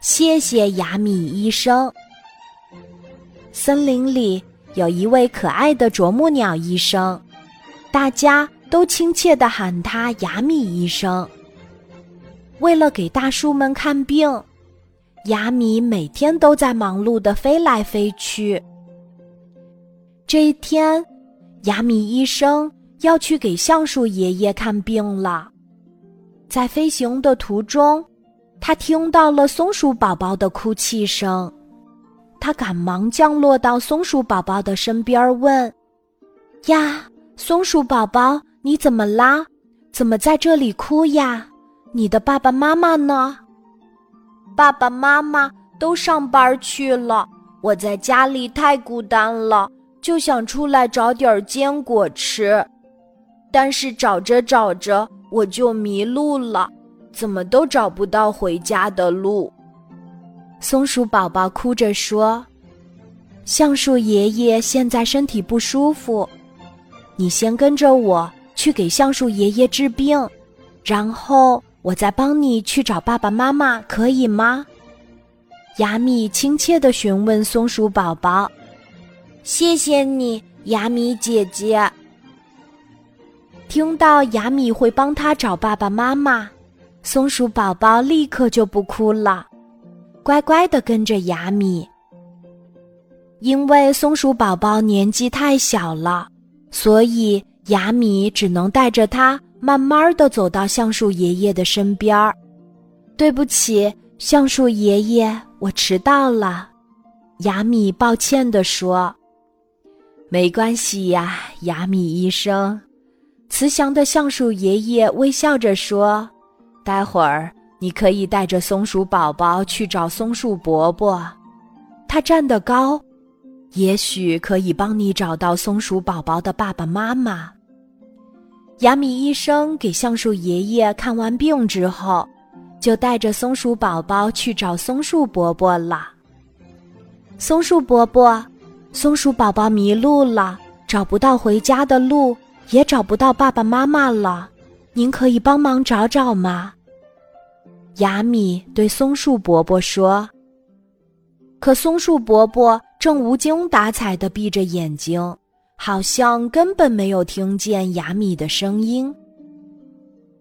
谢谢雅米医生。森林里有一位可爱的啄木鸟医生，大家都亲切地喊他雅米医生。为了给大树们看病，雅米每天都在忙碌地飞来飞去。这一天，雅米医生要去给橡树爷爷看病了。在飞行的途中，他听到了松鼠宝宝的哭泣声，他赶忙降落到松鼠宝宝的身边，问：“呀，松鼠宝宝，你怎么啦？怎么在这里哭呀？你的爸爸妈妈呢？”“爸爸妈妈都上班去了，我在家里太孤单了。”就想出来找点坚果吃，但是找着找着我就迷路了，怎么都找不到回家的路。松鼠宝宝哭着说：“橡树爷爷现在身体不舒服，你先跟着我去给橡树爷爷治病，然后我再帮你去找爸爸妈妈，可以吗？”雅米亲切地询问松鼠宝宝。谢谢你，雅米姐姐。听到雅米会帮他找爸爸妈妈，松鼠宝宝立刻就不哭了，乖乖的跟着雅米。因为松鼠宝宝年纪太小了，所以雅米只能带着他慢慢的走到橡树爷爷的身边儿。对不起，橡树爷爷，我迟到了。雅米抱歉的说。没关系呀，雅米医生。慈祥的橡树爷爷微笑着说：“待会儿你可以带着松鼠宝宝去找松树伯伯，他站得高，也许可以帮你找到松鼠宝宝的爸爸妈妈。”雅米医生给橡树爷爷看完病之后，就带着松鼠宝宝去找松树伯伯了。松树伯伯。松鼠宝宝迷路了，找不到回家的路，也找不到爸爸妈妈了。您可以帮忙找找吗？雅米对松树伯伯说。可松树伯伯正无精打采地闭着眼睛，好像根本没有听见雅米的声音。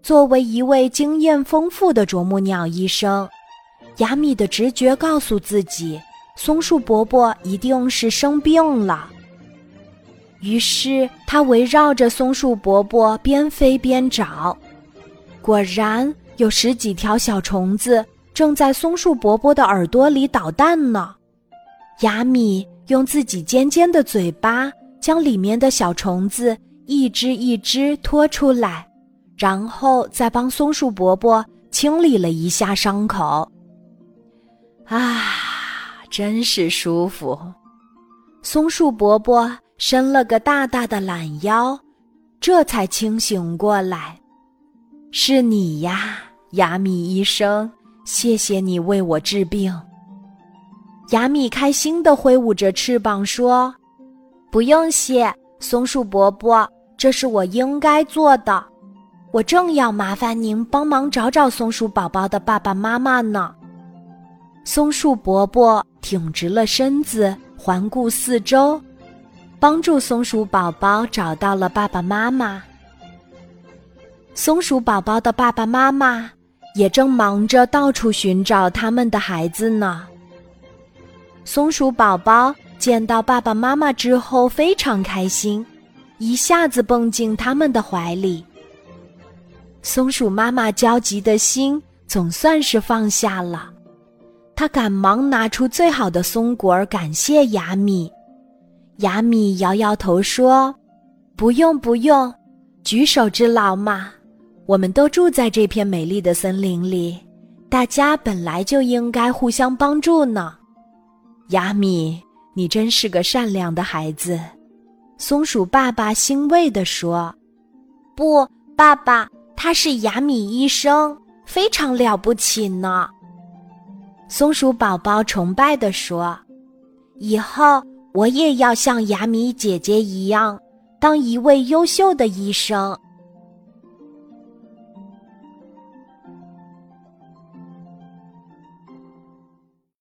作为一位经验丰富的啄木鸟医生，雅米的直觉告诉自己。松树伯伯一定是生病了。于是他围绕着松树伯伯边飞边找，果然有十几条小虫子正在松树伯伯的耳朵里捣蛋呢。雅米用自己尖尖的嘴巴将里面的小虫子一只一只拖出来，然后再帮松树伯伯清理了一下伤口。啊！真是舒服，松树伯伯伸了个大大的懒腰，这才清醒过来。是你呀，雅米医生，谢谢你为我治病。雅米开心地挥舞着翅膀说：“不用谢，松树伯伯，这是我应该做的。我正要麻烦您帮忙找找松鼠宝宝的爸爸妈妈呢。”松树伯伯。挺直了身子，环顾四周，帮助松鼠宝宝找到了爸爸妈妈。松鼠宝宝的爸爸妈妈也正忙着到处寻找他们的孩子呢。松鼠宝宝见到爸爸妈妈之后非常开心，一下子蹦进他们的怀里。松鼠妈妈焦急的心总算是放下了。她赶忙拿出最好的松果儿，感谢雅米。雅米摇摇头说：“不用不用，举手之劳嘛。我们都住在这片美丽的森林里，大家本来就应该互相帮助呢。”雅米，你真是个善良的孩子。松鼠爸爸欣慰地说：“不，爸爸，他是雅米医生，非常了不起呢。”松鼠宝宝崇拜地说：“以后我也要像雅米姐姐一样，当一位优秀的医生。”